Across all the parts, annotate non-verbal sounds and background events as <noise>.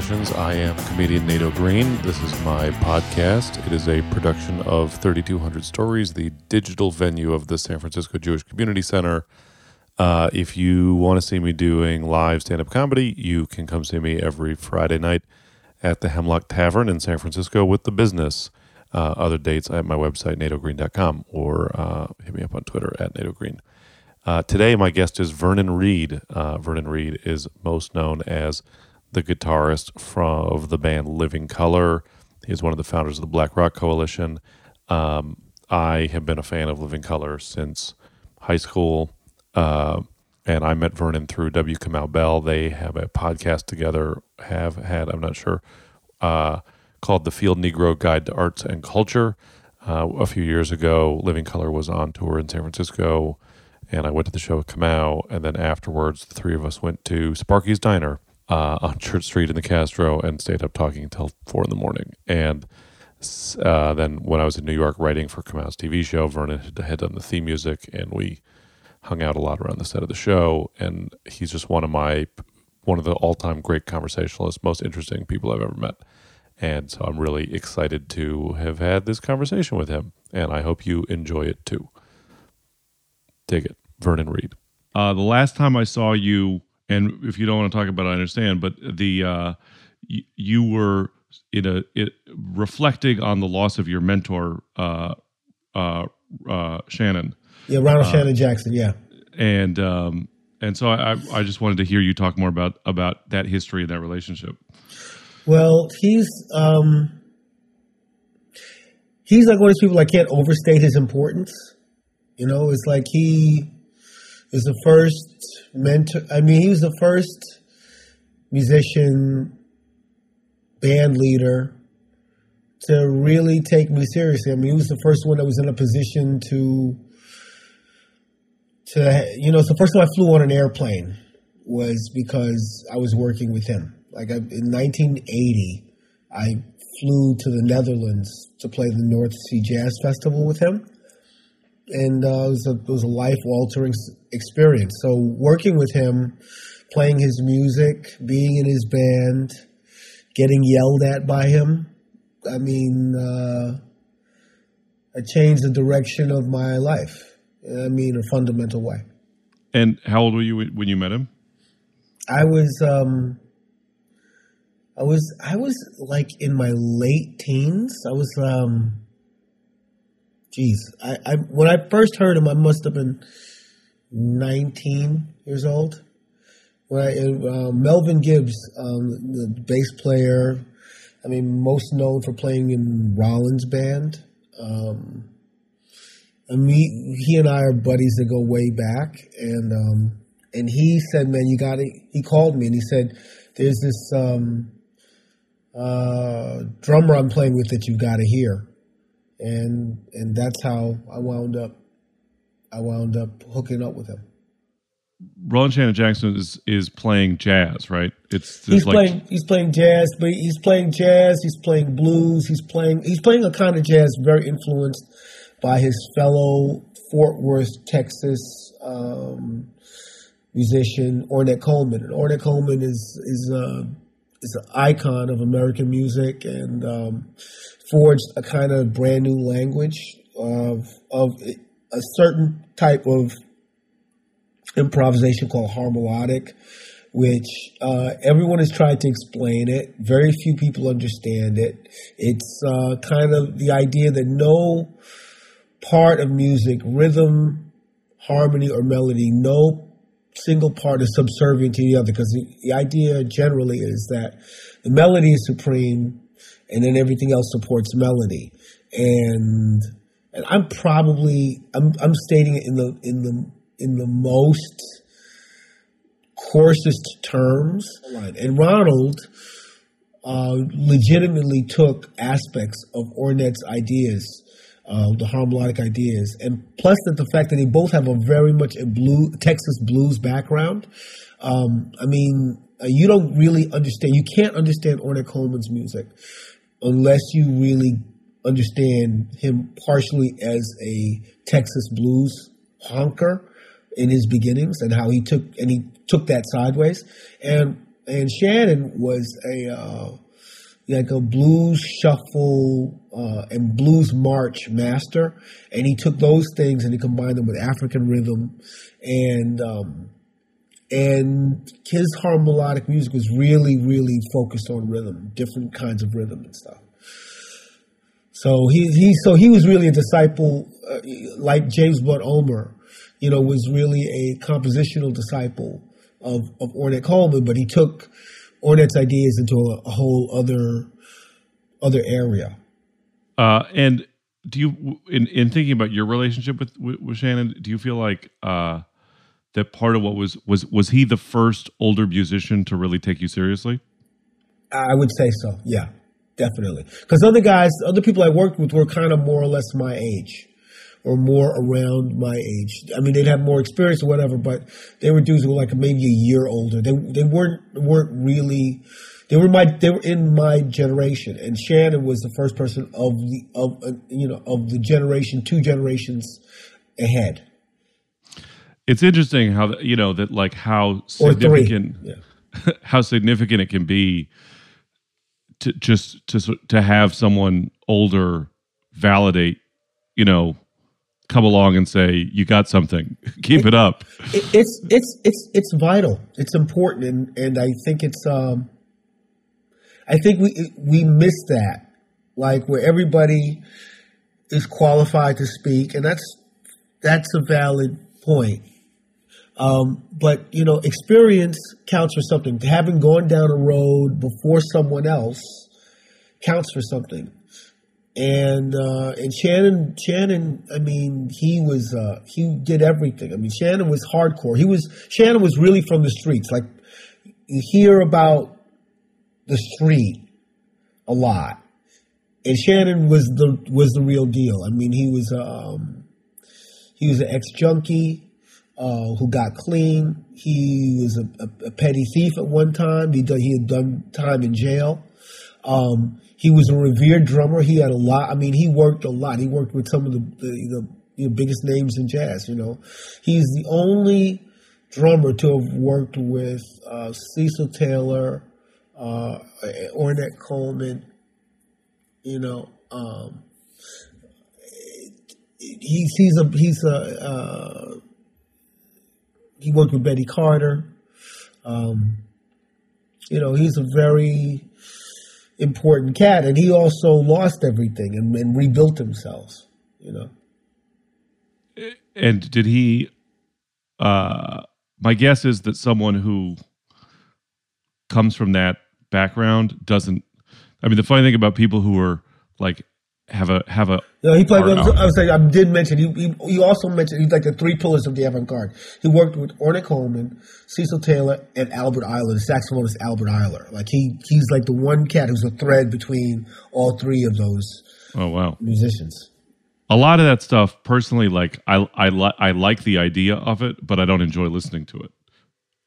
Sessions. I am comedian Nato Green. This is my podcast. It is a production of 3200 Stories, the digital venue of the San Francisco Jewish Community Center. Uh, if you want to see me doing live stand up comedy, you can come see me every Friday night at the Hemlock Tavern in San Francisco with the business. Uh, other dates at my website, natogreen.com, or uh, hit me up on Twitter at natogreen. Uh, today, my guest is Vernon Reid. Uh, Vernon Reid is most known as the guitarist from, of the band Living Colour. He's one of the founders of the Black Rock Coalition. Um, I have been a fan of Living Colour since high school, uh, and I met Vernon through W. Kamau Bell. They have a podcast together, have had, I'm not sure, uh, called The Field Negro Guide to Arts and Culture. Uh, a few years ago, Living Colour was on tour in San Francisco and I went to the show with Kamau, and then afterwards, the three of us went to Sparky's Diner uh, on Church Street in the Castro and stayed up talking until four in the morning. And uh, then when I was in New York writing for Kamau's TV show, Vernon had, had done the theme music, and we hung out a lot around the set of the show. And he's just one of my one of the all time great conversationalists, most interesting people I've ever met. And so I'm really excited to have had this conversation with him, and I hope you enjoy it too. Dig it, Vernon Reid. Uh, the last time I saw you, and if you don't want to talk about it, I understand, but the uh, y- you were in a it, reflecting on the loss of your mentor, uh, uh, uh, Shannon. Yeah, Ronald Shannon Jackson. Yeah, and um, and so I I just wanted to hear you talk more about about that history and that relationship. Well, he's um, he's like one of those people I can't overstate his importance. You know, it's like he is the first mentor. I mean, he was the first musician, band leader to really take me seriously. I mean, he was the first one that was in a position to, to you know, it's the first time I flew on an airplane was because I was working with him. Like I, in 1980, I flew to the Netherlands to play the North Sea Jazz Festival with him and uh, it was a, it was a life altering experience. So working with him, playing his music, being in his band, getting yelled at by him. I mean, uh, it changed the direction of my life. I mean, a fundamental way. And how old were you when you met him? I was, um, I was, I was like in my late teens. I was, um, Jeez, I, I when I first heard him, I must have been 19 years old. When I, uh, Melvin Gibbs, um, the bass player, I mean, most known for playing in Rollins band. Um, and me, he and I are buddies that go way back, and um, and he said, "Man, you got to." He called me and he said, "There's this um, uh, drummer I'm playing with that you've got to hear." And and that's how I wound up I wound up hooking up with him. Ronald Shannon Jackson is is playing jazz, right? It's he's like, playing he's playing jazz, but he's playing jazz, he's playing blues, he's playing he's playing a kind of jazz very influenced by his fellow Fort Worth, Texas um, musician Ornette Coleman. And Ornette Coleman is is uh, is an icon of American music and um, forged a kind of brand new language of of a certain type of improvisation called harmolodic, which uh, everyone has tried to explain it. Very few people understand it. It's uh, kind of the idea that no part of music, rhythm, harmony, or melody, no single part is subservient to the other because the, the idea generally is that the melody is supreme and then everything else supports melody and and I'm probably I'm I'm stating it in the in the in the most coarsest terms and Ronald uh, legitimately took aspects of Ornette's ideas uh, the harmolodic ideas, and plus that the fact that they both have a very much a blue Texas blues background. Um, I mean, uh, you don't really understand. You can't understand Ornette Coleman's music unless you really understand him partially as a Texas blues honker in his beginnings and how he took and he took that sideways. And and Shannon was a uh, like a blues shuffle uh, and blues march master, and he took those things and he combined them with African rhythm, and um, and his harmolodic music was really really focused on rhythm, different kinds of rhythm and stuff. So he he so he was really a disciple, uh, like James Blood Ulmer, you know, was really a compositional disciple of of Ornette Coleman, but he took Ornette's ideas into a, a whole other other area. Uh, and do you, in in thinking about your relationship with with, with Shannon, do you feel like uh, that part of what was was was he the first older musician to really take you seriously? I would say so. Yeah, definitely. Because other guys, other people I worked with were kind of more or less my age or more around my age. I mean, they'd have more experience or whatever, but they were dudes who were like maybe a year older. They they weren't weren't really. They were my they were in my generation, and Shannon was the first person of the of uh, you know of the generation two generations ahead. It's interesting how you know that like how significant yeah. <laughs> how significant it can be to just to to have someone older validate you know come along and say you got something. <laughs> Keep it, it up. It, it's it's it's it's vital. It's important and and i think it's um i think we we miss that like where everybody is qualified to speak and that's that's a valid point um, but you know experience counts for something. Having gone down a road before someone else counts for something. And uh, and Shannon Shannon I mean he was uh, he did everything. I mean Shannon was hardcore. He was Shannon was really from the streets. Like you hear about the street a lot. And Shannon was the was the real deal. I mean he was um, he was an ex junkie uh, who got clean he was a, a, a, petty thief at one time he done, he had done time in jail um, he was a revered drummer. He had a lot. I mean, he worked a lot. He worked with some of the the, the biggest names in jazz. You know, he's the only drummer to have worked with uh, Cecil Taylor, uh, Ornette Coleman. You know, um, he's he's a he's a uh, he worked with Betty Carter. Um, you know, he's a very important cat, and he also lost everything and, and rebuilt himself. You know. And did he? Uh, my guess is that someone who comes from that background doesn't. I mean, the funny thing about people who are like have a have a. No, he played. I was, I was saying, I did mention. He, he, he also mentioned he's like the three pillars of the avant-garde. He worked with Ornette Coleman, Cecil Taylor, and Albert Ayler. The saxophonist Albert Ayler. Like he he's like the one cat who's a thread between all three of those. Oh wow, musicians. A lot of that stuff, personally, like I I li- I like the idea of it, but I don't enjoy listening to it.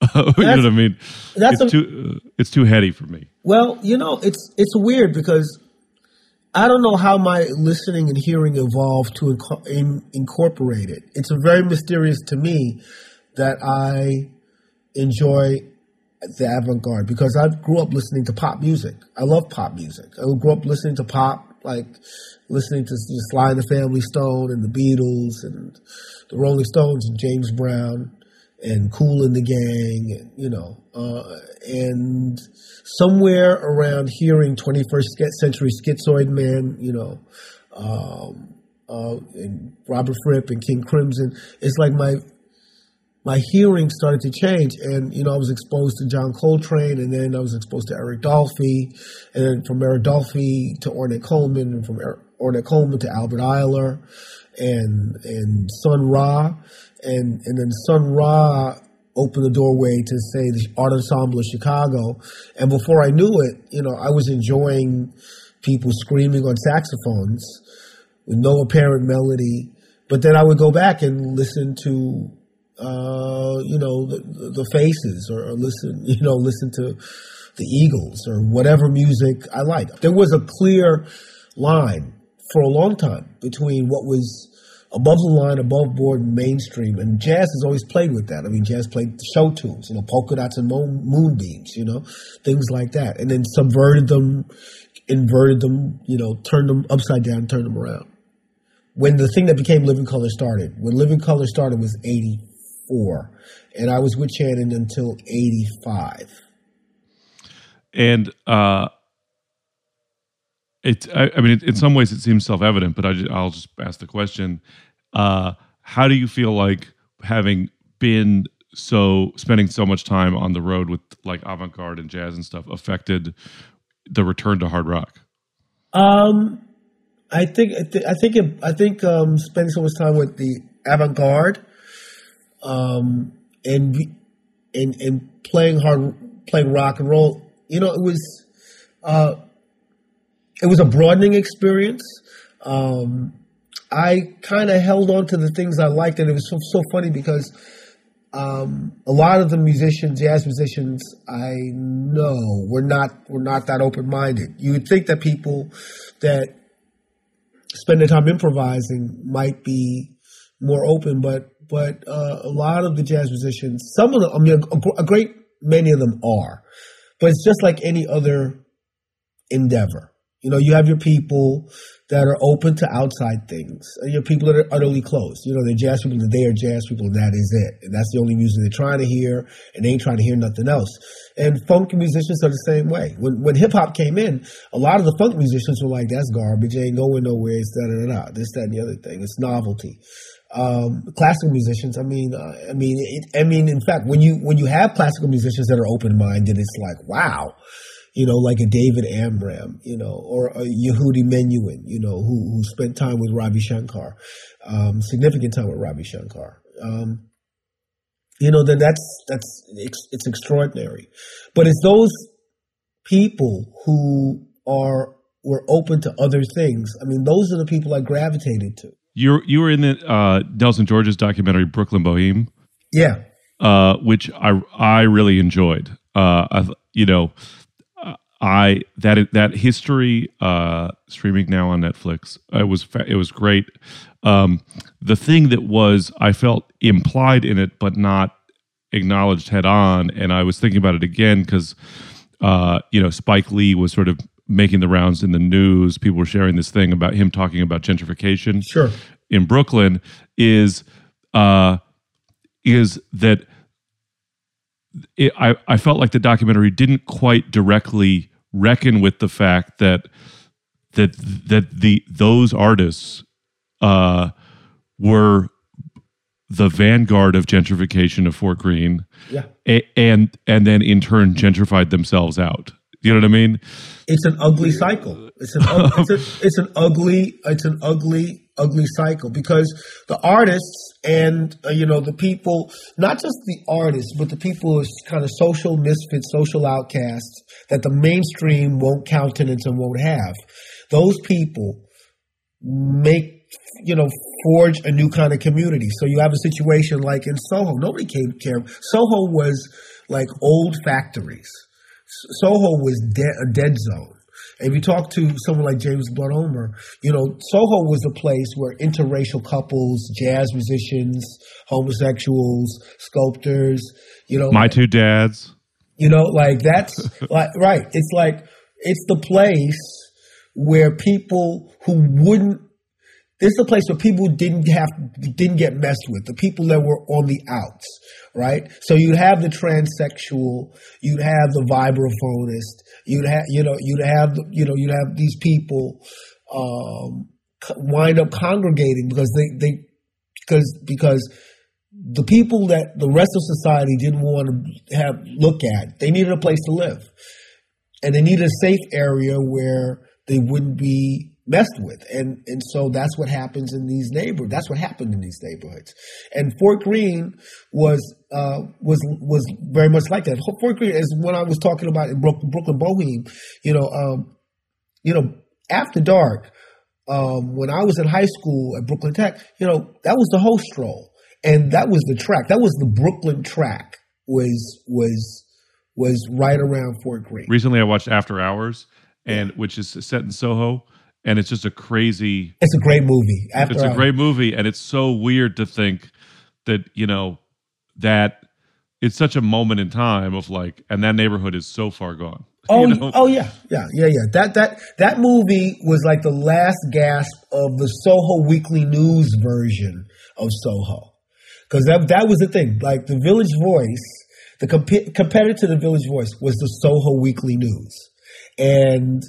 <laughs> you know what I mean? That's it's a, too uh, it's too heady for me. Well, you know, it's it's weird because I don't know how my listening and hearing evolved to inc- in, incorporate it. It's very mysterious to me that I enjoy the avant-garde because I grew up listening to pop music. I love pop music. I grew up listening to pop, like listening to Sly and the Family Stone and the Beatles and the Rolling Stones and James Brown and Cool and the Gang, and, you know, uh, and somewhere around hearing 21st century schizoid man, you know, um, uh, and Robert Fripp and King Crimson, it's like my my hearing started to change, and you know, I was exposed to John Coltrane, and then I was exposed to Eric Dolphy, and then from Eric Dolphy to Ornette Coleman, and from Ornette Coleman to Albert Ayler, and and Sun Ra, and and then Sun Ra opened the doorway to say the art ensemble of Chicago, and before I knew it, you know, I was enjoying people screaming on saxophones with no apparent melody. But then I would go back and listen to, uh, you know, the, the Faces, or, or listen, <laughs> you know, listen to the Eagles or whatever music I liked. There was a clear line for a long time between what was above the line, above board, mainstream. And jazz has always played with that. I mean, jazz played show tunes, you know, polka dots and moon, moonbeams, you know, things like that. And then subverted them, inverted them, you know, turned them upside down, turned them around. When the thing that became Living Colour started, when Living Colour started was 84. And I was with Shannon until 85. And, uh, it, I, I mean, it, in some ways, it seems self-evident, but I just, I'll just ask the question: uh, How do you feel like having been so spending so much time on the road with like avant-garde and jazz and stuff affected the return to hard rock? Um, I think I, think it, I think um, spending so much time with the avant-garde, um, and and and playing hard, playing rock and roll. You know, it was. Uh, it was a broadening experience. Um, I kind of held on to the things I liked, and it was so, so funny because um, a lot of the musicians, jazz musicians I know, were not were not that open minded. You would think that people that spend their time improvising might be more open, but but uh, a lot of the jazz musicians, some of them, I mean, a, a great many of them are, but it's just like any other endeavor you know, you have your people that are open to outside things, and your people that are utterly closed. You know, they're jazz people, they are jazz people, and that is it. And that's the only music they're trying to hear, and they ain't trying to hear nothing else. And funk musicians are the same way. When when hip hop came in, a lot of the funk musicians were like, "That's garbage. Ain't going nowhere. It's da da da. This, that, and the other thing. It's novelty." Um, classical musicians. I mean, uh, I mean, it, I mean. In fact, when you when you have classical musicians that are open minded, it's like, wow you know, like a David Amram, you know, or a Yehudi Menuhin, you know, who, who spent time with Ravi Shankar, um, significant time with Ravi Shankar. Um, you know, then that's, that's, it's, it's extraordinary. But it's those people who are, were open to other things. I mean, those are the people I gravitated to. You you were in the uh, Nelson George's documentary Brooklyn Boheme. Yeah. Uh, which I I really enjoyed. Uh, I, you know, I that that history uh, streaming now on Netflix. It was it was great. Um, the thing that was I felt implied in it, but not acknowledged head on, and I was thinking about it again because uh, you know Spike Lee was sort of making the rounds in the news. People were sharing this thing about him talking about gentrification. Sure. In Brooklyn, is uh, is that it, I, I felt like the documentary didn't quite directly reckon with the fact that that that the those artists uh, were the vanguard of gentrification of Fort Greene, yeah, a, and and then in turn gentrified themselves out. You know what I mean? It's an ugly cycle. It's an it's, a, it's an ugly it's an ugly ugly cycle because the artists and uh, you know the people, not just the artists, but the people as kind of social misfits, social outcasts that the mainstream won't countenance and won't have. Those people make you know forge a new kind of community. So you have a situation like in Soho. Nobody came care. Soho was like old factories. Soho was de- a dead zone. If you talk to someone like James Blood Ulmer, you know, Soho was a place where interracial couples, jazz musicians, homosexuals, sculptors, you know. My two dads. You know, like that's <laughs> like, right. It's like, it's the place where people who wouldn't this is a place where people didn't have didn't get messed with. The people that were on the outs, right? So you'd have the transsexual, you'd have the vibraphonist, you'd have you know you'd have you know you'd have these people um, wind up congregating because they they because because the people that the rest of society didn't want to have look at they needed a place to live and they needed a safe area where they wouldn't be messed with. And and so that's what happens in these neighborhoods. That's what happened in these neighborhoods. And Fort Greene was uh, was was very much like that. Fort Greene is when I was talking about in Brooklyn Boheme. You know, um, you know, after dark. Um, when I was in high school at Brooklyn Tech, you know, that was the host role, and that was the track. That was the Brooklyn track. Was was was right around Fort Greene. Recently, I watched After Hours, and which is set in Soho, and it's just a crazy. It's a great movie. After It's a great movie, and it's so weird to think that you know that it's such a moment in time of like, and that neighborhood is so far gone. <laughs> Oh, you know? oh yeah, yeah, yeah, yeah. That that that movie was like the last gasp of the Soho Weekly News version of Soho, because that that was the thing. Like the Village Voice, the comp- competitor to the Village Voice was the Soho Weekly News, and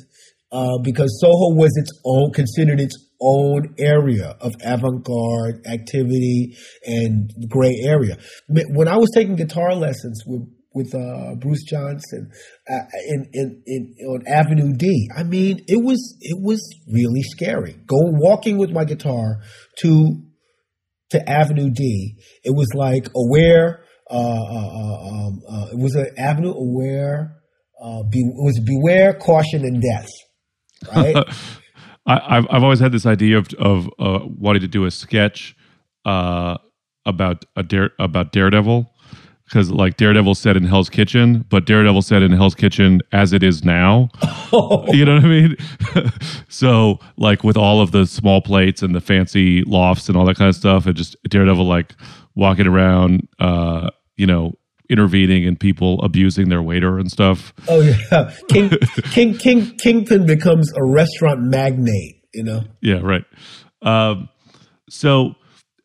uh, because Soho was its own, considered its own area of avant-garde activity and gray area. When I was taking guitar lessons with with uh, Bruce Johnson uh, in, in in on Avenue D, I mean, it was it was really scary. Going walking with my guitar to to Avenue D, it was like aware. Uh, uh, um, uh, it was an Avenue aware. Be, it was beware, caution, and death. Right. <laughs> I, I've I've always had this idea of of uh, wanting to do a sketch uh, about a dare about Daredevil because like Daredevil said in Hell's Kitchen, but Daredevil said in Hell's Kitchen as it is now. <laughs> <laughs> you know what I mean? so like with all of the small plates and the fancy lofts and all that kind of stuff, and just Daredevil like walking around, uh, you know, intervening and people abusing their waiter and stuff. Oh yeah, King King King Kingpin becomes a restaurant magnate. You know. Yeah, right. Um, so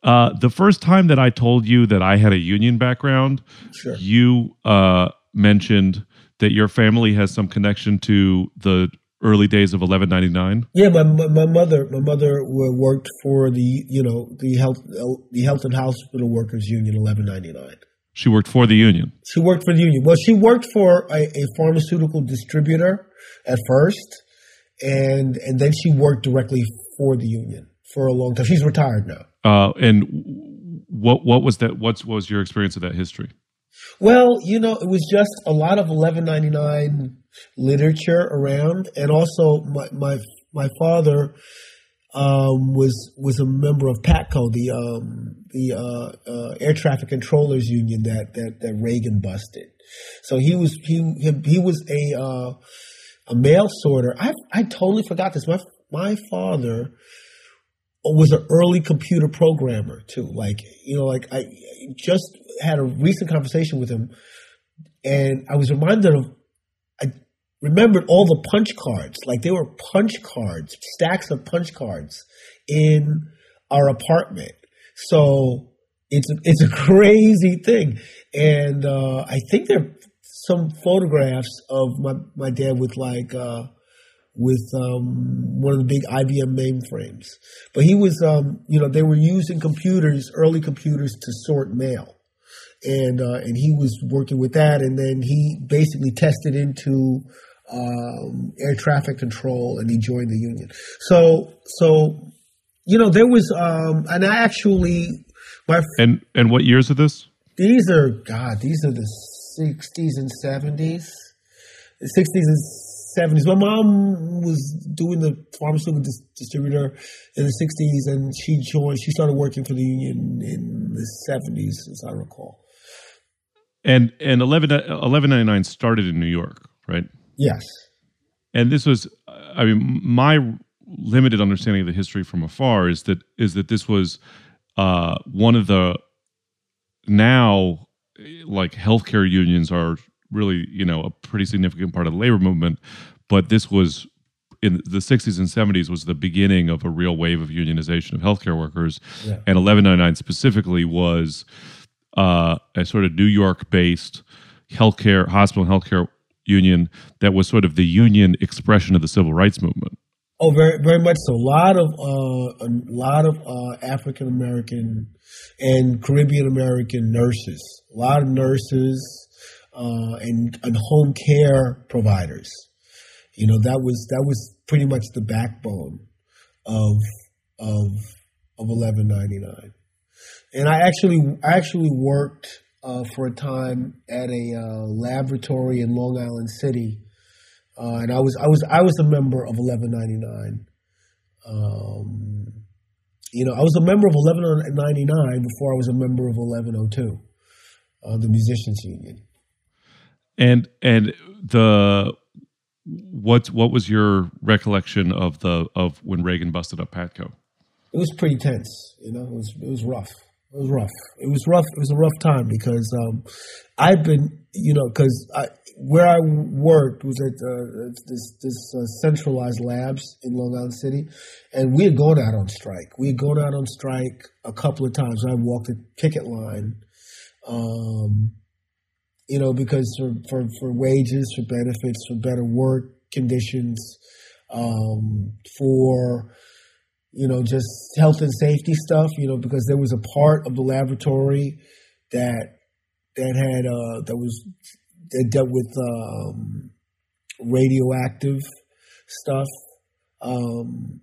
uh, the first time that I told you that I had a union background, Sure. you uh, mentioned that your family has some connection to the early days of 1199. Yeah, my my my mother my mother worked for the you know the health the Health and Hospital Workers Union eleven ninety nine. She worked for the union. She worked for the union. Well, she worked for a, a pharmaceutical distributor at first, and and then she worked directly for the union for a long time. She's retired now. Uh, and what what was that? What's, what was your experience of that history? Well, you know, it was just a lot of 1199 literature around, and also my my my father um, was was a member of PATCO, the um, the uh, uh, air traffic controllers union that that that Reagan busted. So he was he he, was a uh, a mail sorter. I I totally forgot this. My my father was an early computer programmer too. Like you know, like I just had a recent conversation with him, and I was reminded of. Remembered all the punch cards. Like they were punch cards, stacks of punch cards in our apartment. So it's it's a <laughs> crazy thing, and uh, I think there are some photographs of my my dad with like. Uh, with um, one of the big IBM mainframes. But he was, um, you know, they were using computers, early computers, to sort mail, and uh, and he was working with that. And then he basically tested into um, air traffic control, and he joined the union. So so, you know, there was, um, and I actually, my And and what years are this? these are God, these are the sixties and seventies, sixties and seventies. My mom was doing the pharmaceutical dis- distributor in the sixties, and she joined. She started working for the union in the seventies, as I recall. And and 11, 1199 started in New York, right? Yes. and this was i mean my limited understanding of the history from afar is that is that this was uh, one of the now like healthcare unions are really you know a pretty significant part of the labor movement but this was in the 60s and 70s was the beginning of a real wave of unionization of healthcare workers Yeah. and 1199 specifically was uh, a sort of New York based healthcare hospital and healthcare union that was sort of the union expression of the civil rights movement. Oh, very, very much so. A lot of, uh, a lot of uh, African American and Caribbean American nurses. A lot of nurses uh, and and home care providers. You know, that was that was pretty much the backbone of of of eleven ninety nine. And I actually I actually worked uh, for a time at a uh, laboratory in Long Island City uh, and I was I was I was a member of 1199. Um, you know, I was a member of 1199 before I was a member of 1102, uh, the musicians union. And and the what what was your recollection of the of when Reagan busted up Patco? It was pretty tense. You know, it was it was rough. It was rough. It was rough. It was a rough time because um, I've been, you know, because where I worked was at uh, this this uh, centralized labs in Long Island City, and we had gone out on strike. We had gone out on strike a couple of times. I walked the picket line, um, you know, because for, for, for wages, for benefits, for better work conditions, um, for you know, just health and safety stuff, you know, because there was a part of the laboratory that that had uh, that was that dealt with um, radioactive stuff um,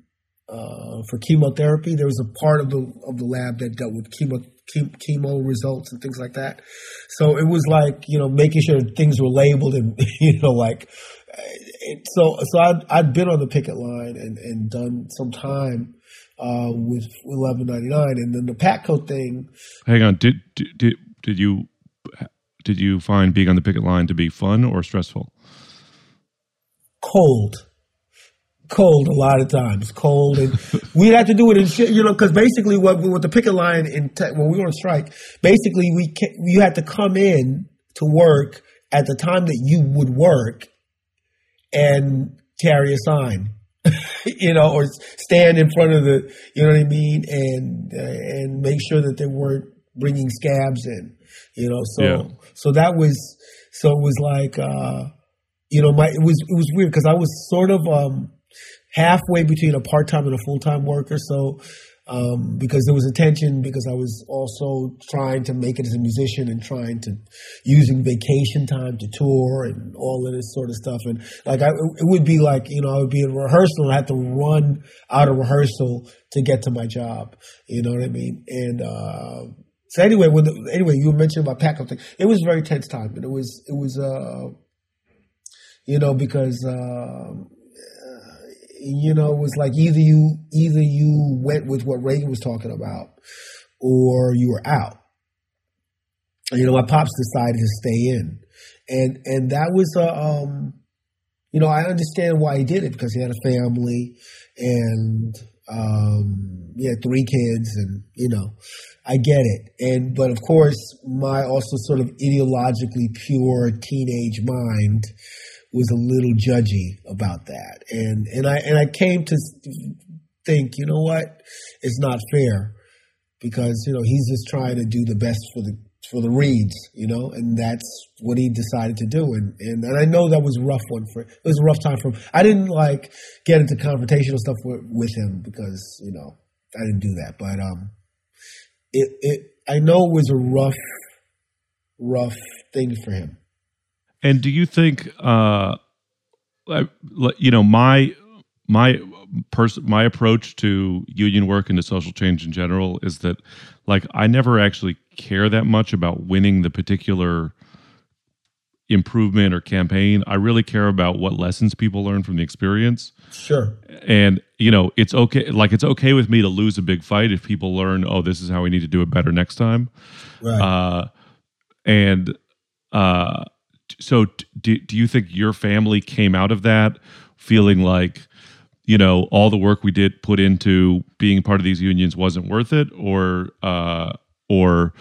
uh, for chemotherapy. There was a part of the of the lab that dealt with chemo chemo results and things like that. So it was like you know making sure things were labeled and <laughs> you know like so so I'd, I'd been on the picket line and, and done some time uh, with eleven ninety nine, and then the Patco thing. Hang on, did did did you did you find being on the picket line to be fun or stressful? Cold, cold a lot of times, cold, and <laughs> we had to do it in you know because basically what with the picket line in te- when we were on strike, basically we you had to come in to work at the time that you would work and carry a sign <laughs> you know, or stand in front of the, you know what I mean, and uh, and make sure that they weren't bringing scabs in, you know. So yeah. so that was so it was like, uh, you know, my it was it was weird because I was sort of um, halfway between a part time and a full time worker, so um, because there was a tension because I was also trying to make it as a musician and trying to using vacation time to tour and all of this sort of stuff. And like, I, it would be like, you know, I would be in rehearsal and I had to run out of rehearsal to get to my job. You know what I mean? And, uh, so anyway, when the, anyway, you mentioned about Patco thing. It was a very tense time and it was, it was, uh, you know, because, uh, you know, it was like either you either you went with what Reagan was talking about, or you were out. You know, my pops decided to stay in, and and that was a, um, you know, I understand why he did it because he had a family, and um, he had three kids, and you know, I get it. And but of course, my also sort of ideologically pure teenage mind was a little judgy about that. And and I and I came to think, you know what? It's not fair because, you know, he's just trying to do the best for the for the Reids, you know, and that's what he decided to do. And, and and I know that was a rough one for it was a rough time for him. I didn't like get into confrontational stuff with, with him because, you know, I didn't do that. But um it it I know it was a rough rough thing for him. And do you think, uh, you know, my my person my approach to union work and to social change in general is that, like, I never actually care that much about winning the particular improvement or campaign. I really care about what lessons people learn from the experience. Sure. And you know, it's okay. Like it's okay with me to lose a big fight if people learn. Oh, this is how we need to do it better next time. Right. Uh, and uh, so do, do you think your family came out of that feeling like you know all the work we did put into being part of these unions wasn't worth it? Or uh, or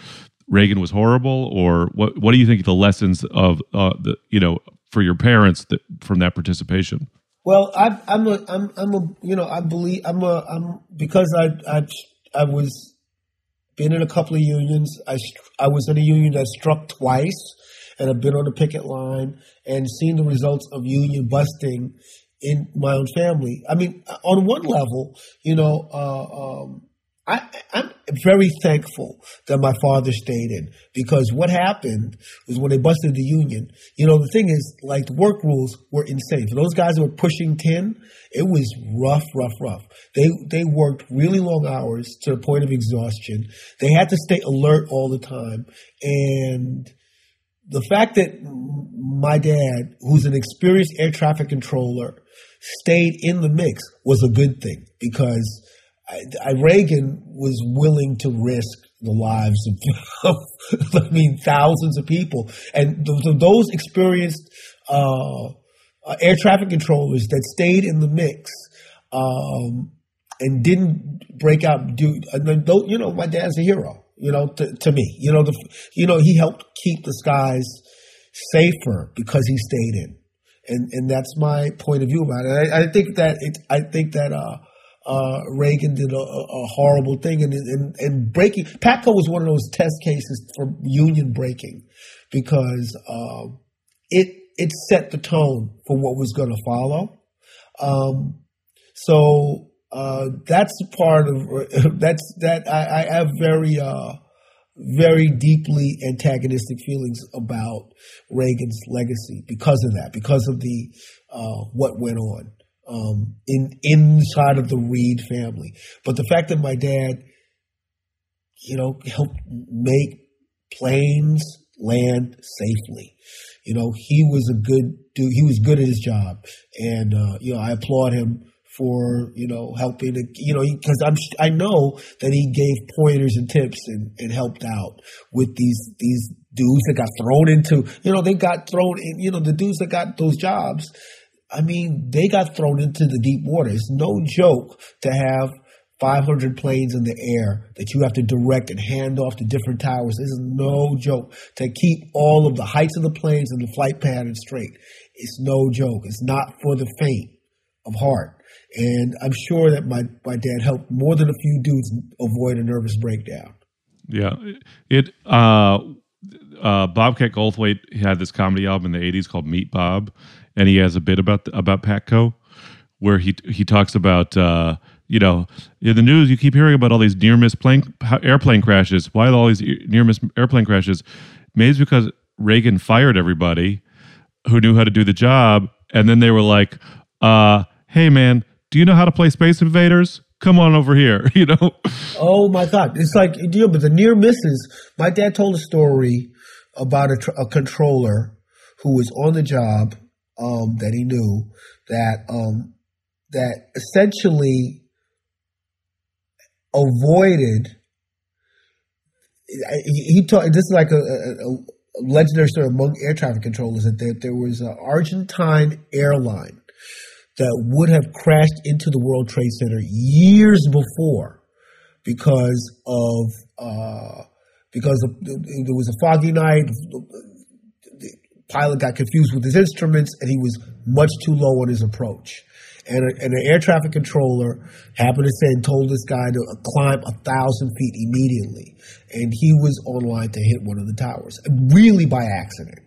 Reagan was horrible? Or what what do you think the lessons of uh, the you know for your parents that, from that participation? Well I, I'm a I'm I'm a you know I believe I'm a I'm because I I I was been in a couple of unions I I was in a union that struck twice and have been on the picket line and seen the results of union busting in my own family. I mean, on one level, you know, uh, um, I, am very thankful that my father stayed in because what happened was when they busted the union, you know, the thing is, like, the work rules were insane. For those guys who were pushing 10, it was rough, rough, rough. They, they worked really long hours to the point of exhaustion. They had to stay alert all the time. And, the fact that my dad, who's an experienced air traffic controller, stayed in the mix was a good thing because I, I, Reagan was willing to risk the lives of, <laughs> I mean, thousands of people, and th- th- those experienced uh, uh, air traffic controllers that stayed in the mix um, and didn't break out. Do you know my dad's a hero? You know, to, to me, you know the you know he helped keep the skies safer because he stayed in, and and that's my point of view about it. I, I think that it. I think that. Uh, uh, Reagan did a, a, horrible thing, and, and and breaking Patco was one of those test cases for union breaking because uh, it it set the tone for what was going to follow. Um, so uh, that's part of <laughs> that's that I, I have very uh, very deeply antagonistic feelings about Reagan's legacy because of that, because of the uh, what went on um, in inside of the Reid family. But the fact that my dad, you know, helped make planes land safely. You know, he was a good dude. He was good at his job, and uh, you know, I applaud him for you know helping. You know, because I'm I know that he gave pointers and tips and, and helped out with these these dudes that got thrown into. You know, they got thrown in. You know, the dudes that got those jobs I mean, they got thrown into the deep water. It's no joke to have 500 planes in the air that you have to direct and hand off to different towers. This is no joke. To keep all of the heights of the planes and the flight pattern straight. It's no joke. It's not for the faint of heart. And I'm sure that my, my dad helped more than a few dudes avoid a nervous breakdown. Yeah. It, uh, uh, Bobcat Goldthwait had this comedy album in the 80s called Meat Bob and he has a bit about the, about Patco where he he talks about uh, you know in the news you keep hearing about all these near miss plane airplane crashes. Why all these near miss airplane crashes? Maybe it's because Reagan fired everybody who knew how to do the job, and then they were like, uh, "Hey man, do you know how to play Space Invaders?" Come on over here, <laughs> you know. Oh my God! It's like you know, but the near misses. My dad told a story about a, a controller who was on the job um, that he knew that um, that essentially avoided. He, taught this is like a, a, a, legendary story among air traffic controllers that there, there was an Argentine airline that would have crashed into the World Trade Center years before because of uh, because of, there was a foggy night The pilot got confused with his instruments and he was much too low on his approach. And, a, and an air traffic controller happened to say and told this guy to climb a thousand feet immediately. And he was on line to hit one of the towers, really by accident.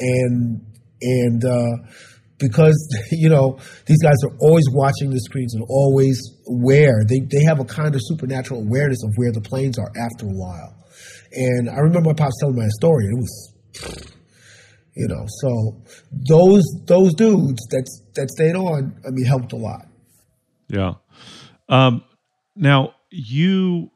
And, and, uh, because <laughs> you know these guys are always watching the screens and always aware. They they have a kind of supernatural awareness of where the planes are after a while. And I remember my pops telling me a story. It was you know, so those those dudes that that stayed on, I mean, helped a lot. Yeah. Um, now you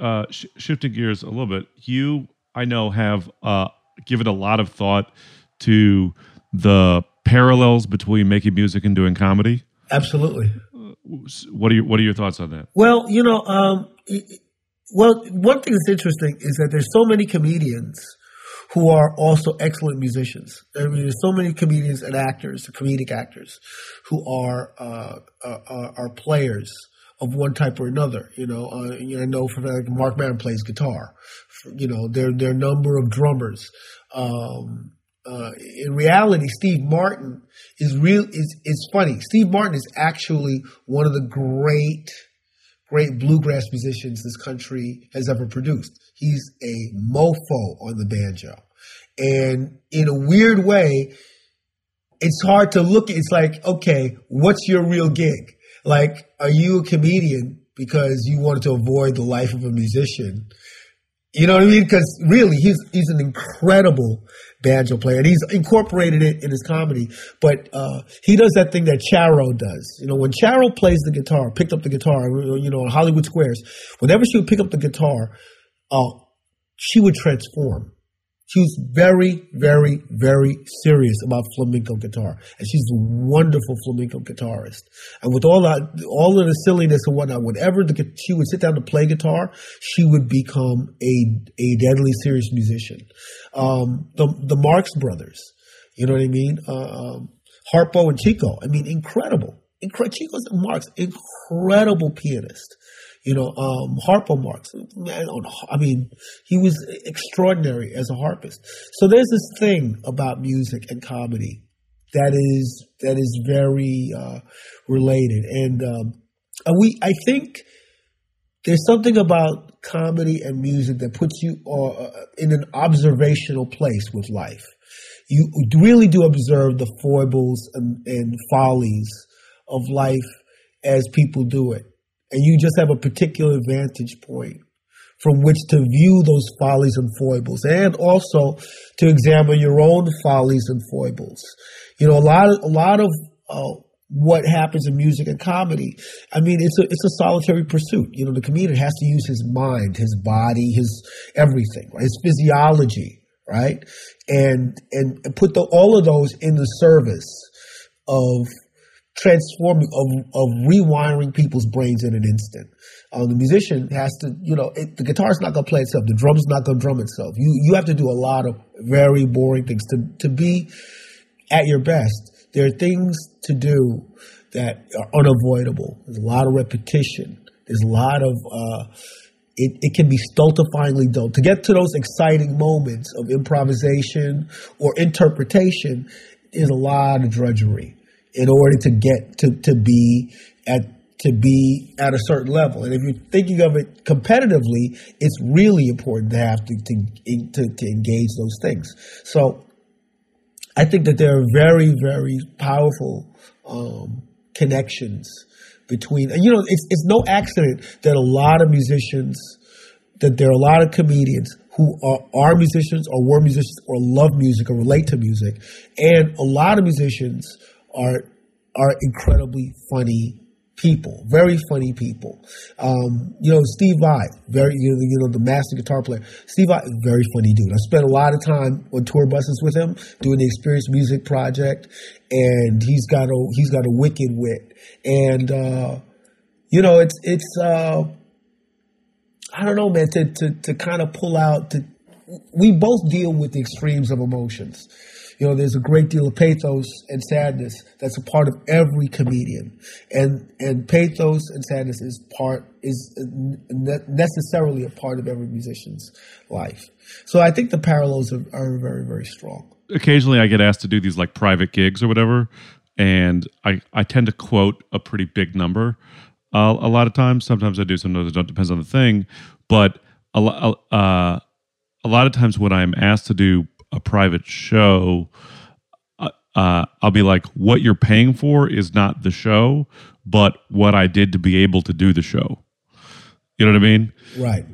uh, sh- shifting gears a little bit. You, I know, have uh, given a lot of thought to the parallels between making music and doing comedy. Absolutely. What are your What are your thoughts on that? Well, you know, um, well, one thing that's interesting is that there's so many comedians who are also excellent musicians. I mean, there's so many comedians and actors, comedic actors, who are uh, uh, uh are players of one type or another. You know, uh, I know for like Marc Maron plays guitar. You know, there there are a number of drummers. Um, uh, in reality, Steve Martin is real. Is is funny. Steve Martin is actually one of the great great bluegrass musicians this country has ever produced. He's a mofo on the banjo. And in a weird way, it's hard to look at. It's like, okay, what's your real gig? Like, are you a comedian because you wanted to avoid the life of a musician? You know what I mean? Because really, he's he's an incredible banjo player, and he's incorporated it in his comedy. But uh, he does that thing that Charo does. You know, when Charo plays the guitar, picked up the guitar, you know, Hollywood Squares, whenever she would pick up the guitar, uh, she would transform. She was very, very, very serious about flamenco guitar, and she's a wonderful flamenco guitarist. And with all that, all of the silliness and whatnot, whenever the, she would sit down to play guitar, she would become a a deadly serious musician. Um, the the Marx Brothers, you know what I mean? Uh, um, Harpo and Chico. I mean, incredible. Incredible. Chico's Marx, incredible pianist. You know, um, Harpo Marx. I mean, he was extraordinary as a harpist. So there's this thing about music and comedy that is that is very uh, related, and um, we I think there's something about comedy and music that puts you uh, in an observational place with life. You really do observe the foibles and, and follies of life as people do it. And you just have a particular vantage point from which to view those follies and foibles and also to examine your own follies and foibles. You know, a lot of, a lot of uh, what happens in music and comedy. I mean, it's a it's a solitary pursuit. You know, the comedian has to use his mind, his body, his everything, right? his physiology, right, and and put the, all of those in the service of transforming of of rewiring people's brains in an instant. Uh, the musician has to, you know, it, the guitar's not going to play itself. The drum's not going to drum itself. You you have to do a lot of very boring things to to be at your best there are things to do that are unavoidable. There's a lot of repetition. There's a lot of uh, it, it can be stultifyingly dull. To get to those exciting moments of improvisation or interpretation is a lot of drudgery in order to get to, to be at to be at a certain level. And if you're thinking of it competitively, it's really important to have to to, to, to engage those things. So I think that there are very, very powerful um, connections between, you know, it's, it's no accident that a lot of musicians, that there are a lot of comedians who are, are musicians or were musicians or love music or relate to music. And a lot of musicians are, are incredibly funny people, very funny people. Um, you know, Steve Vai, very you know, you know, the master guitar player. Steve Vai, very funny dude. I spent a lot of time on tour buses with him doing the Experience Music project, and he's got a he's got a wicked wit, and uh, you know, it's it's uh, I don't know, man, to to to kind of pull out to. We both deal with the extremes of emotions you know, there's a great deal of pathos and sadness that's a part of every comedian, and and pathos and sadness is part is necessarily a part of every musician's life. So I think the parallels are, are very very strong. Occasionally, I get asked to do these like private gigs or whatever, and I I tend to quote a pretty big number. Uh, a lot of times, sometimes I do, sometimes I don't. Depends on the thing, but a, uh, a lot of times when I'm asked to do a private show, uh, uh, I'll be like, what you're paying for is not the show, but what I did to be able to do the show. You know what I mean? Right.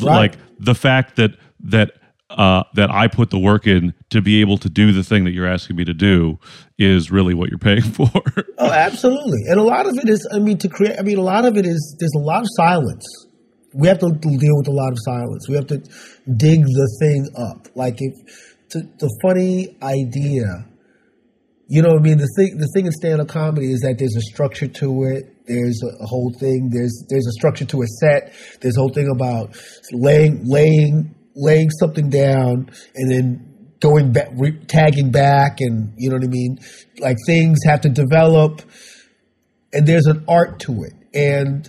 Like the fact that that uh, that I put the work in to be able to do the thing that you're asking me to do is really what you're paying <laughs> for. oh, absolutely. And a lot of it is, I mean, to create, I mean, a lot of it is, there's a lot of silence we have to deal with a lot of silence. We have to dig the thing up. Like if to, the funny idea. You know what I mean? The thing, the thing in stand-up comedy is that there's a structure to it. There's a, a whole thing. There's there's a structure to a set. There's a whole thing about laying laying laying something down and then going back, re- tagging back, and you know what I mean. Like things have to develop, and there's an art to it. And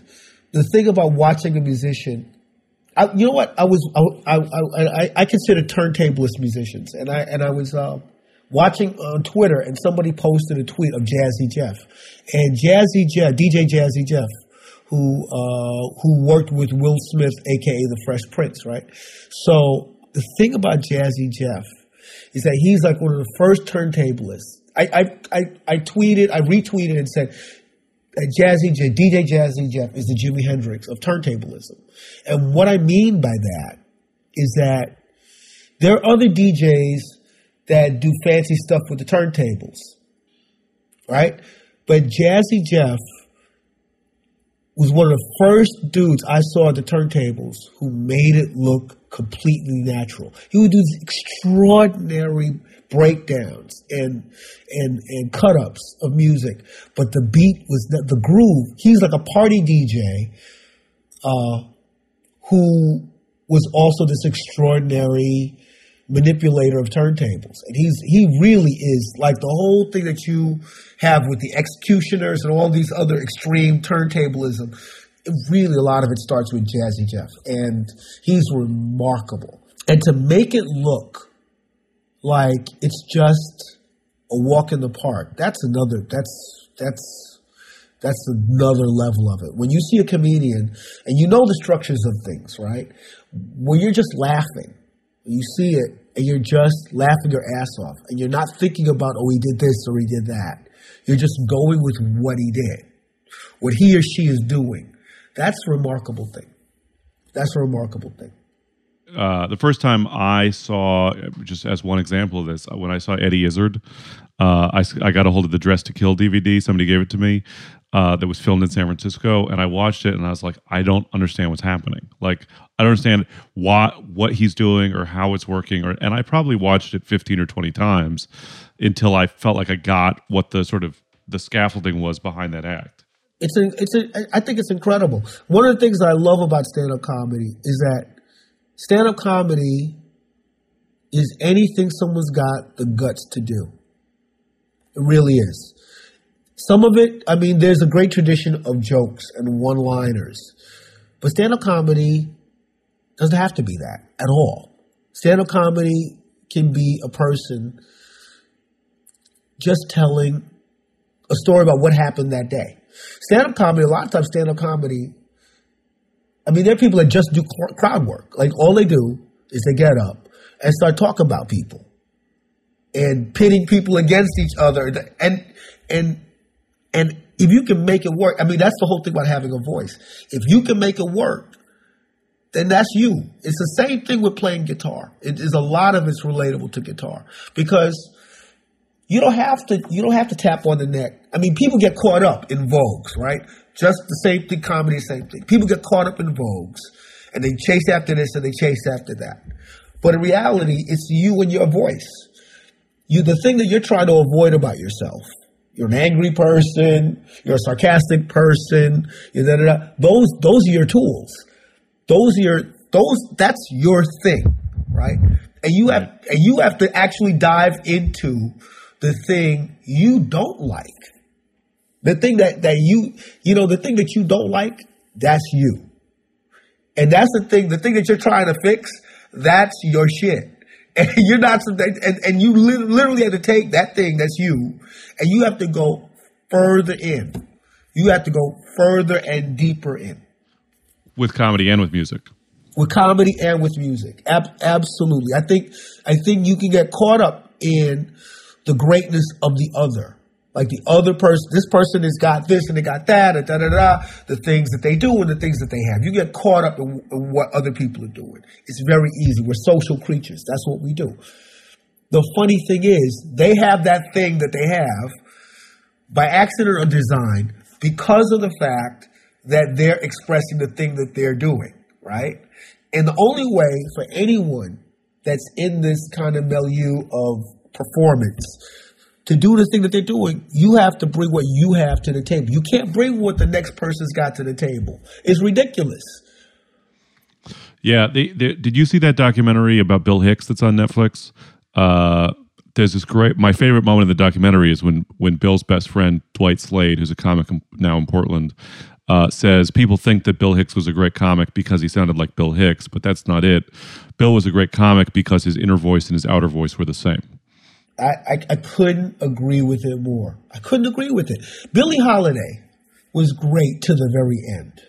the thing about watching a musician I, you know what? I was I, I, I, I consider turntablist musicians, and I and I was uh, watching on Twitter, and somebody posted a tweet of Jazzy Jeff, and Jazzy Jeff, DJ Jazzy Jeff, who uh, who worked with Will Smith, aka the Fresh Prince, right? So the thing about Jazzy Jeff is that he's like one of the first turntablists. I I I, I tweeted, I retweeted, and said Jazzy DJ Jazzy Jeff is the Jimi Hendrix of turntablism. And what I mean by that is that there are other DJs that do fancy stuff with the turntables, right? But Jazzy Jeff was one of the first dudes I saw at the turntables who made it look completely natural. He would do extraordinary breakdowns and and and cut ups of music, but the beat was the, the groove. He's like a party DJ, uh, who was also this extraordinary manipulator of turntables. And he's he really is like the whole thing that you have with the X-Ecutioners and all these other extreme turntablism. Really, a lot of it starts with Jazzy Jeff, and he's remarkable. And to make it look like it's just a walk in the park, that's another. That's that's that's another level of it. When you see a comedian and you know the structures of things, right? When you're just laughing, you see it and you're just laughing your ass off and you're not thinking about, oh, he did this or he did that. You're just going with what he did, what he or she is doing. That's a remarkable thing. That's a remarkable thing. Uh, the first time I saw, just as one example of this, when I saw Eddie Izzard, uh, I, I got a hold of the Dress to Kill DVD. Somebody gave it to me uh, that was filmed in San Francisco, and I watched it, and I was like, I don't understand what's happening. Like, I don't understand what what he's doing or how it's working, or and I probably watched it fifteen or twenty times until I felt like I got what the sort of the scaffolding was behind that act. It's a, it's a, I think it's incredible. One of the things I love about stand up comedy is that stand up comedy is anything someone's got the guts to do. It really is. Some of it, I mean, there's a great tradition of jokes and one liners, but stand up comedy doesn't have to be that at all. Stand up comedy can be a person just telling a story about what happened that day. Stand up comedy, a lot of times, stand up comedy, I mean, there are people that just do crowd work. Like, all they do is they get up and start talking about people and pitting people against each other. And, and, and if you can make it work, I mean, that's the whole thing about having a voice. If you can make it work, then that's you. It's the same thing with playing guitar. It is a lot of it's relatable to guitar because you don't have to you don't have to tap on the neck. I mean, people get caught up in vogues, right? Just the same thing, comedy, same thing. People get caught up in vogues and they chase after this and they chase after that. But in reality, it's you and your voice. You the thing that you're trying to avoid about yourself you're an angry person, you're a sarcastic person, da, da, da. those those are your tools. Those are your those that's your thing, right? And you have and you have to actually dive into the thing you don't like. The thing that that you you know the thing that you don't like, that's you. And that's the thing, the thing that you're trying to fix, that's your shit. <laughs> And you're not, and, and you literally have to take that thing that's you and you have to go further in. You have to go further and deeper in. With comedy and with music. With comedy and with music. Ab- absolutely. I think, I think you can get caught up in the greatness of the other. Like the other person, this person has got this and they got that, and da da da, the things that they do and the things that they have. You get caught up in, in what other people are doing. It's very easy. We're social creatures. That's what we do. The funny thing is, they have that thing that they have by accident or design because of the fact that they're expressing the thing that they're doing, right? And the only way for anyone that's in this kind of milieu of performance to do the thing that they're doing, you have to bring what you have to the table. You can't bring what the next person's got to the table. It's ridiculous. Yeah, they, they, did you see that documentary about Bill Hicks that's on Netflix? Uh, there's this great. My favorite moment in the documentary is when when Bill's best friend Dwight Slade, who's a comic now in Portland, uh, says people think that Bill Hicks was a great comic because he sounded like Bill Hicks, but that's not it. Bill was a great comic because his inner voice and his outer voice were the same. I, I, I couldn't agree with it more. I couldn't agree with it. Billie Holiday was great to the very end.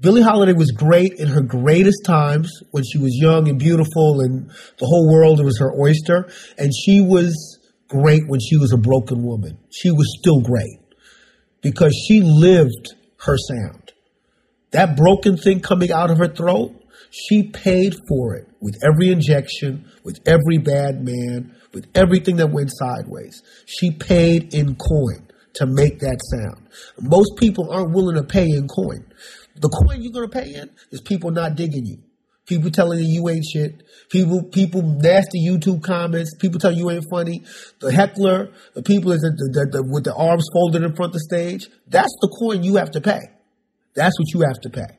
Billie Holiday was great in her greatest times when she was young and beautiful and the whole world was her oyster. And she was great when she was a broken woman. She was still great because she lived her sound. That broken thing coming out of her throat, she paid for it with every injection, with every bad man, with everything that went sideways. She paid in coin to make that sound. Most people aren't willing to pay in coin. The coin you're gonna pay in is people not digging you. People telling you you ain't shit. People, people nasty YouTube comments. People tell you, ain't funny. The heckler, the people with the arms folded in front of the stage. That's the coin you have to pay. That's what you have to pay.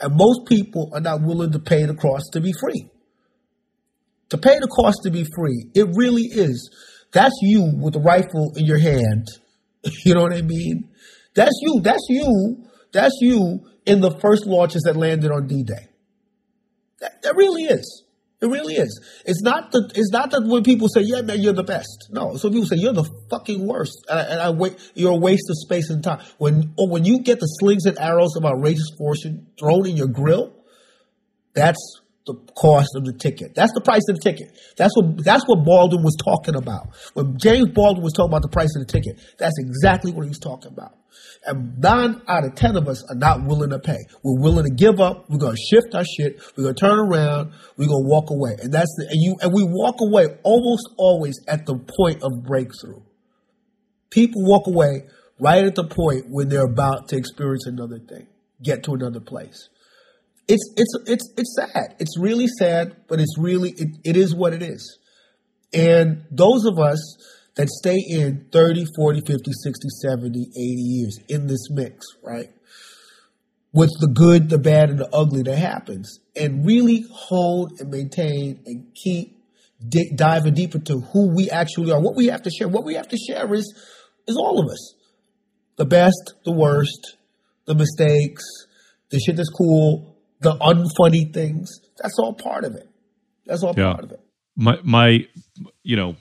And most people are not willing to pay the cost to be free. To pay the cost to be free. It really is. That's you with the rifle in your hand. <laughs> You know what I mean? That's you. That's you. That's you in the first launches that landed on D-Day. That, that really is. It really is. It's not the. It's not that when people say, "Yeah, man, you're the best." No, some people say you're the fucking worst, and I, and I wait. You're a waste of space and time. When or when you get the slings and arrows of outrageous fortune thrown in your grill, that's the cost of the ticket. That's the price of the ticket. That's what that's what Baldwin was talking about. When James Baldwin was talking about the price of the ticket, that's exactly what he was talking about. And nine out of ten of us are not willing to pay. We're willing to give up. We're going to shift our shit. We're going to turn around. We're going to walk away. And that's the, and you, and we walk away almost always at the point of breakthrough. People walk away right at the point when they're about to experience another thing, get to another place. It's, it's, it's, it's sad. It's really sad, but it's really, it, it is what it is. And those of us that stay in 30, 40, 50, 60, 70, 80 years in this mix, right? With the good, the bad, and the ugly that happens, and really hold and maintain and keep di- diving deeper to who we actually are, what we have to share. What we have to share is is all of us, the best, the worst, the mistakes, the shit that's cool, the unfunny things. That's all part of it. That's all Yeah. part of it. my my you know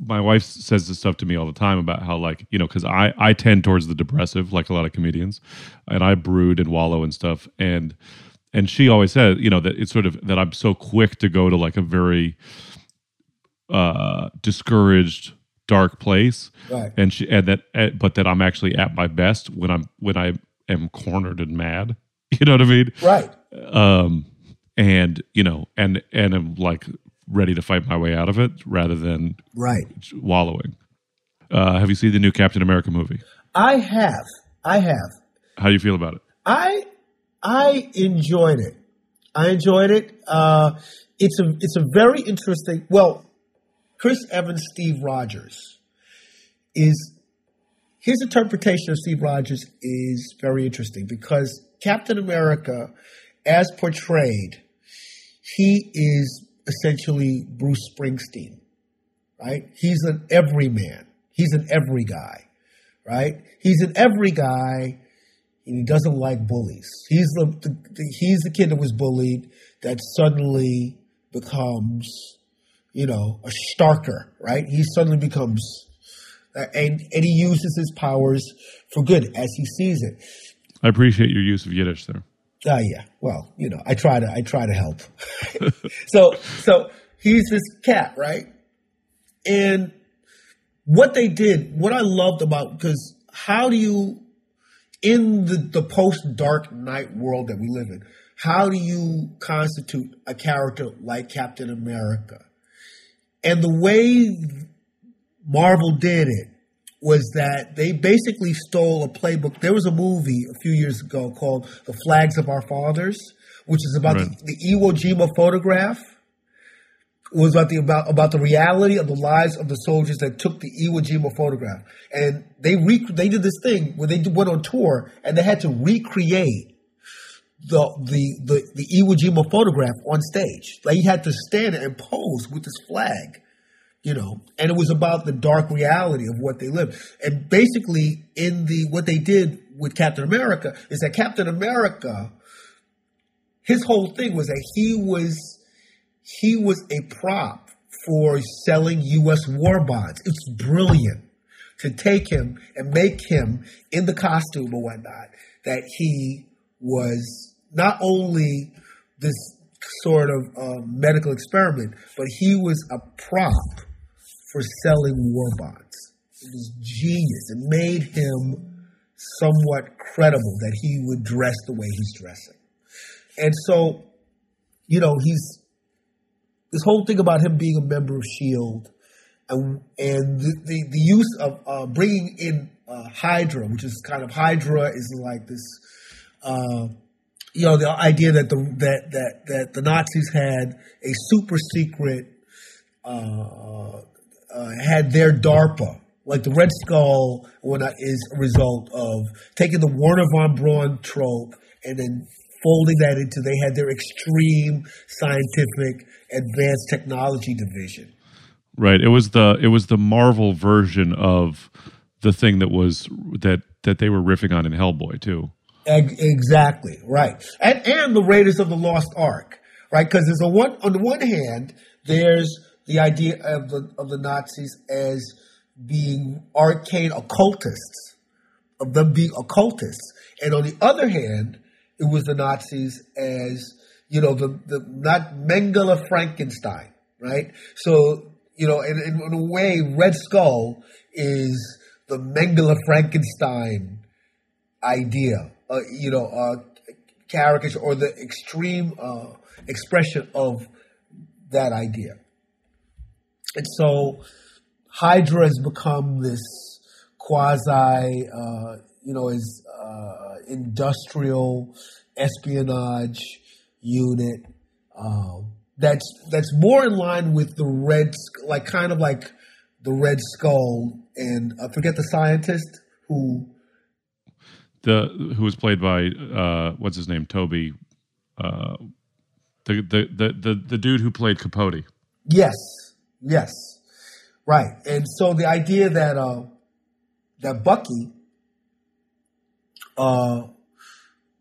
my wife says this stuff to me all the time about how like you know because i i tend towards the depressive like a lot of comedians and i brood and wallow and stuff and and she always said you know that it's sort of that i'm so quick to go to like a very uh discouraged dark place Right. and she and that eh, but that i'm actually at my best when i'm when i am cornered and mad <laughs> you know what i mean Right. Um and you know and and i'm like ready to fight my way out of it rather than Right. wallowing uh have you seen the new captain america movie I have. I have. how do you feel about it I I enjoyed it. I enjoyed it. Uh, it's a it's a very interesting. Well, Chris Evans, Steve Rogers, is his interpretation of Steve Rogers is very interesting because Captain America, as portrayed, he is essentially Bruce Springsteen, right? He's an everyman. He's an every guy, right? He's an every guy and he doesn't like bullies. He's the, the, the he's the kid that was bullied that suddenly becomes, you know, a shtarker, right? He suddenly becomes, uh, and and he uses his powers for good as he sees it. i appreciate your use of yiddish there Ah, yeah. Well, you know, I try to I try to help. <laughs> so so he's this cat, right? And what they did, what I loved about because how do you in the, the post Dark Knight world that we live in, how do you constitute a character like Captain America? And the way Marvel did it was that they basically stole a playbook. There was a movie a few years ago called The Flags of Our Fathers, which is about Right. the, the Iwo Jima photograph. It was about the about about the reality of the lives of the soldiers that took the Iwo Jima photograph, and they re- they did this thing where they went on tour and they had to recreate the the the, the Iwo Jima photograph on stage. Like he had to stand and pose with this flag you know and it was about the dark reality of what they lived. And basically in the what they did with captain america is that captain america his whole thing was that he was he was a prop for selling us war bonds. It's brilliant to take him and make him in the costume or whatnot that he was not only this sort of uh, medical experiment, but he was a prop for selling war bonds. It was genius. It made him somewhat credible that he would dress the way he's dressing. And so, you know, he's this whole thing about him being a member of Shield, and and the the, the use of uh, bringing in uh, Hydra, which is kind of Hydra is like this, uh, you know, the idea that the that that that the Nazis had a super secret uh, uh, had their DARPA, like the Red Skull, when I- is a result of taking the Wernher von Braun trope and then folding that into they had their extreme scientific advanced technology division. Right. It was the it was the Marvel version of the thing that was that that they were riffing on in Hellboy too. Exactly right, and and the Raiders of the Lost Ark, right? Because there's a one on the one hand, there's the idea of the of the Nazis as being arcane occultists, of them being occultists, and on the other hand, it was the Nazis as you know the the not Mengele Frankenstein, right? So you know, in, in, a way, Red Skull is the Mengele Frankenstein idea uh, you know, uh, caricature or the extreme uh, expression of that idea. And so Hydra has become this quasi, uh, you know, is uh, industrial espionage unit um, that's that's more in line with the red, like kind of like the Red Skull, and I forget the scientist who the who was played by uh, what's his name Toby, uh, the, the the the the dude who played Capote. Yes, yes, right. And so the idea that uh, that Bucky, uh,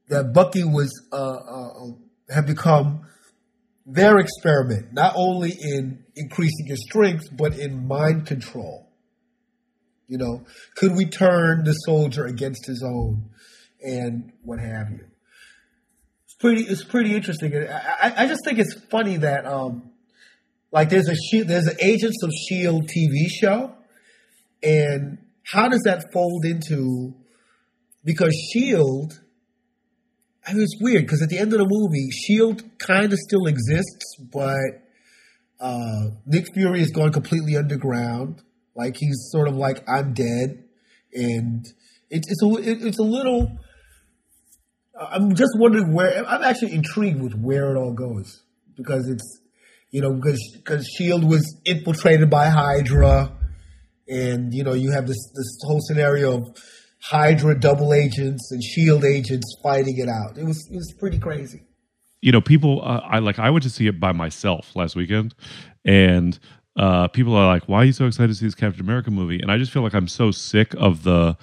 that Bucky was uh, uh, had become their experiment, not only in increasing his strength but in mind control. You know, could we turn the soldier against his own and what have you? It's pretty. It's pretty interesting. I, I just think it's funny that um, like there's a there's an Agents of Shield TV show, and how does that fold into? Because Shield, I mean, it's weird because at the end of the movie, Shield kind of still exists, but uh, Nick Fury has gone completely underground. Like he's sort of like I'm dead, and it's it's a it's a little. I'm just wondering where I'm actually intrigued with where it all goes because it's you know because because Shield was infiltrated by Hydra, and you know you have this this whole scenario of Hydra double agents and Shield agents fighting it out. It was it was pretty crazy. You know, people. Uh, I like. I went to see it by myself last weekend, and uh, people are like, "Why are you so excited to see this Captain America movie?" And I just feel like I'm so sick of the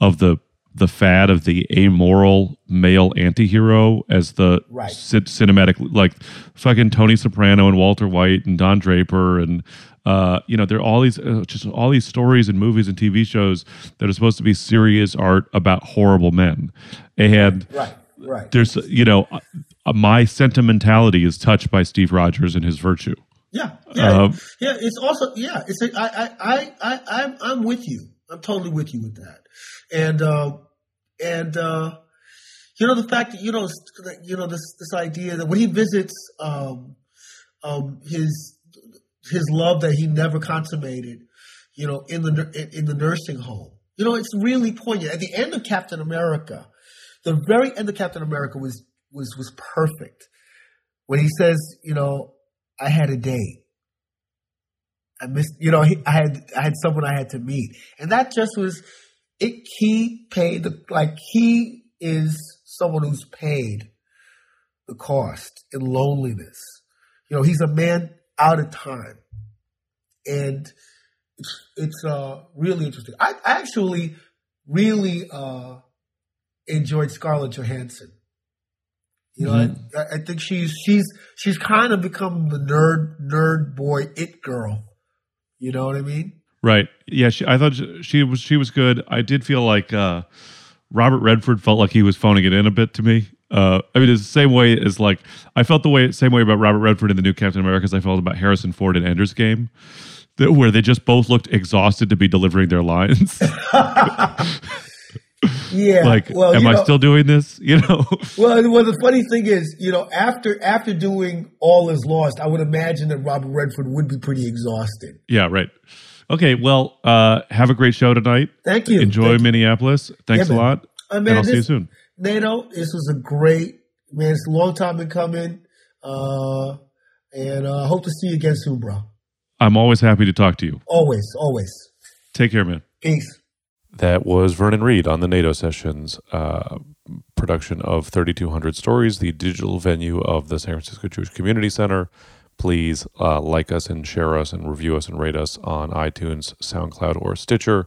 of the the fad of the amoral male antihero as the right. c- cinematic like fucking Tony Soprano and Walter White and Don Draper and uh, you know there are all these uh, just all these stories and movies and TV shows that are supposed to be serious art about horrible men and right right there's you know uh, my sentimentality is touched by Steve Rogers and his virtue yeah, yeah, um, yeah. It's also yeah. It's a, I, I, I, I, I'm, I'm with you. I'm totally with you with that, and uh, and uh, you know the fact that you know you know this this idea that when he visits um, um, his his love that he never consummated, you know, in the in the nursing home, you know, it's really poignant. At the end of Captain America, the very end of Captain America was was was perfect when he says, you know, I had a date. I missed, you know, I had I had someone I had to meet, and that just was it. He paid the like he is someone who's paid the cost in loneliness. You know, he's a man out of time, and it's it's uh, really interesting. I, I actually really uh, enjoyed Scarlett Johansson. You know, mm-hmm. I, I, think she's she's she's kind of become the nerd nerd boy it girl. You know what I mean? Right. Yeah. She, I thought she was she was good. I did feel like uh, Robert Redford felt like he was phoning it in a bit to me. Uh, I mean, it's the same way as like I felt the way same way about Robert Redford in the new Captain America as I felt about Harrison Ford in Ender's Game, where they just both looked exhausted to be delivering their lines. <laughs> <laughs> Yeah. Like, well, am I know, still doing this? <laughs> You know. well, well, the funny thing is, you know, after after doing All Is Lost, I would imagine that Robert Redford would be pretty exhausted. Yeah. Right. Okay. Well, uh, have a great show tonight. Thank you. Enjoy Thank Minneapolis. You. Thanks yeah, a lot. Uh, man, and I'll this, see you soon. Nato, this was a great man. It's a long time in coming. Uh, and I uh, hope to see you again soon, bro. I'm always happy to talk to you. Always, always. Take care, man. Peace. That was Vernon Reid on the Nato sessions. Uh, production of 3200 Stories, the digital venue of the San Francisco Jewish Community Center. Please uh, like us and share us and review us and rate us on iTunes, SoundCloud, or Stitcher.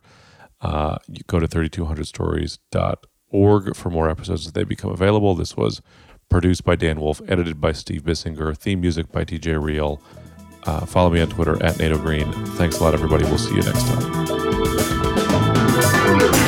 Uh, you go to 3200stories.org for more episodes as they become available. This was produced by Dan Wolf, edited by Steve Bissinger, theme music by TJ Real. Uh, follow me on Twitter at Nato Green. Thanks a lot, everybody. We'll see you next time. Thank you.